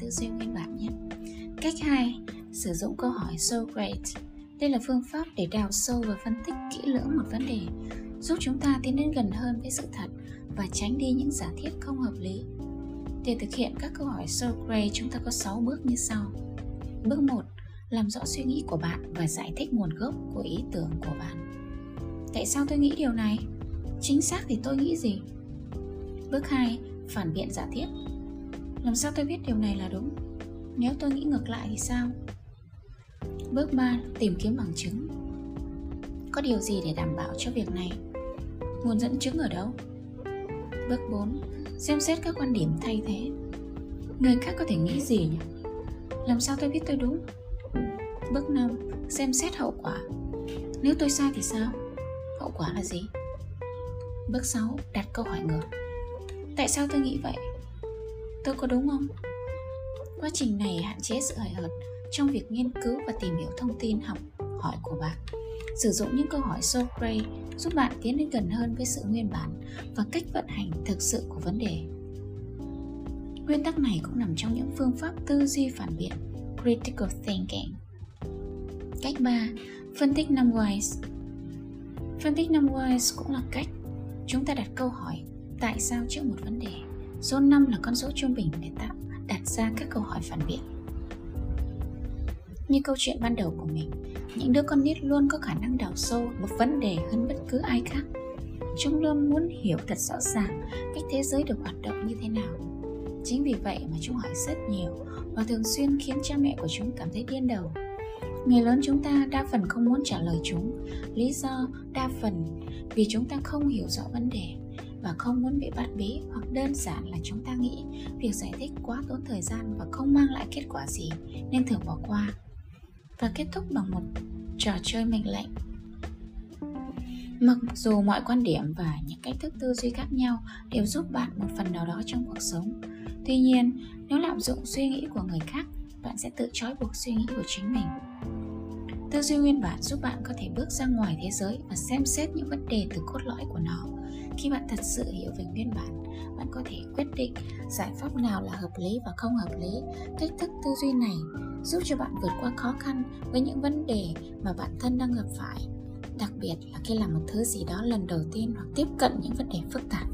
tư duy nguyên bản nhé. Cách 2. Sử dụng câu hỏi so great. Đây là phương pháp để đào sâu và phân tích kỹ lưỡng một vấn đề, giúp chúng ta tiến đến gần hơn với sự thật và tránh đi những giả thiết không hợp lý. Để thực hiện các câu hỏi so great, chúng ta có 6 bước như sau. Bước 1. Làm rõ suy nghĩ của bạn và giải thích nguồn gốc của ý tưởng của bạn. Tại sao tôi nghĩ điều này? Chính xác thì tôi nghĩ gì? Bước 2. Phản biện giả thiết. Làm sao tôi biết điều này là đúng? Nếu tôi nghĩ ngược lại thì sao? Bước 3. Tìm kiếm bằng chứng. Có điều gì để đảm bảo cho việc này? Nguồn dẫn chứng ở đâu? Bước 4. Xem xét các quan điểm thay thế. Người khác có thể nghĩ gì nhỉ? Làm sao tôi biết tôi đúng? Bước 5. Xem xét hậu quả. Nếu tôi sai thì sao? Hậu quả là gì? Bước 6. Đặt câu hỏi ngược. Tại sao tôi nghĩ vậy? Tôi có đúng không? Quá trình này hạn chế sự hời hợt trong việc nghiên cứu và tìm hiểu thông tin học hỏi của bạn. Sử dụng những câu hỏi Socrates giúp bạn tiến đến gần hơn với sự nguyên bản và cách vận hành thực sự của vấn đề. Nguyên tắc này cũng nằm trong những phương pháp tư duy phản biện, Critical Thinking. Cách 3. Phân tích năm whys Phân tích năm whys cũng là cách chúng ta đặt câu hỏi tại sao trước một vấn đề. Số 5 là con số trung bình để tạo đặt ra các câu hỏi phản biện. Như câu chuyện ban đầu của mình, những đứa con nít luôn có khả năng đào sâu một vấn đề hơn bất cứ ai khác. Chúng luôn muốn hiểu thật rõ ràng cách thế giới được hoạt động như thế nào. Chính vì vậy mà chúng hỏi rất nhiều và thường xuyên khiến cha mẹ của chúng cảm thấy điên đầu. Người lớn chúng ta đa phần không muốn trả lời chúng, lý do đa phần vì chúng ta không hiểu rõ vấn đề và không muốn bị bắt bí, hoặc đơn giản là chúng ta nghĩ việc giải thích quá tốn thời gian và không mang lại kết quả gì, nên thường bỏ qua. Và kết thúc bằng một trò chơi mệnh lệnh. Mặc dù mọi quan điểm và những cách thức tư duy khác nhau đều giúp bạn một phần nào đó trong cuộc sống. Tuy nhiên, nếu lạm dụng suy nghĩ của người khác, bạn sẽ tự trói buộc suy nghĩ của chính mình tư duy nguyên bản giúp bạn có thể bước ra ngoài thế giới và xem xét những vấn đề từ cốt lõi của nó. Khi bạn thật sự hiểu về nguyên bản, bạn có thể quyết định giải pháp nào là hợp lý và không hợp lý. Cách thức tư duy này giúp cho bạn vượt qua khó khăn với những vấn đề mà bản thân đang gặp phải, đặc biệt là khi làm một thứ gì đó lần đầu tiên hoặc tiếp cận những vấn đề phức tạp.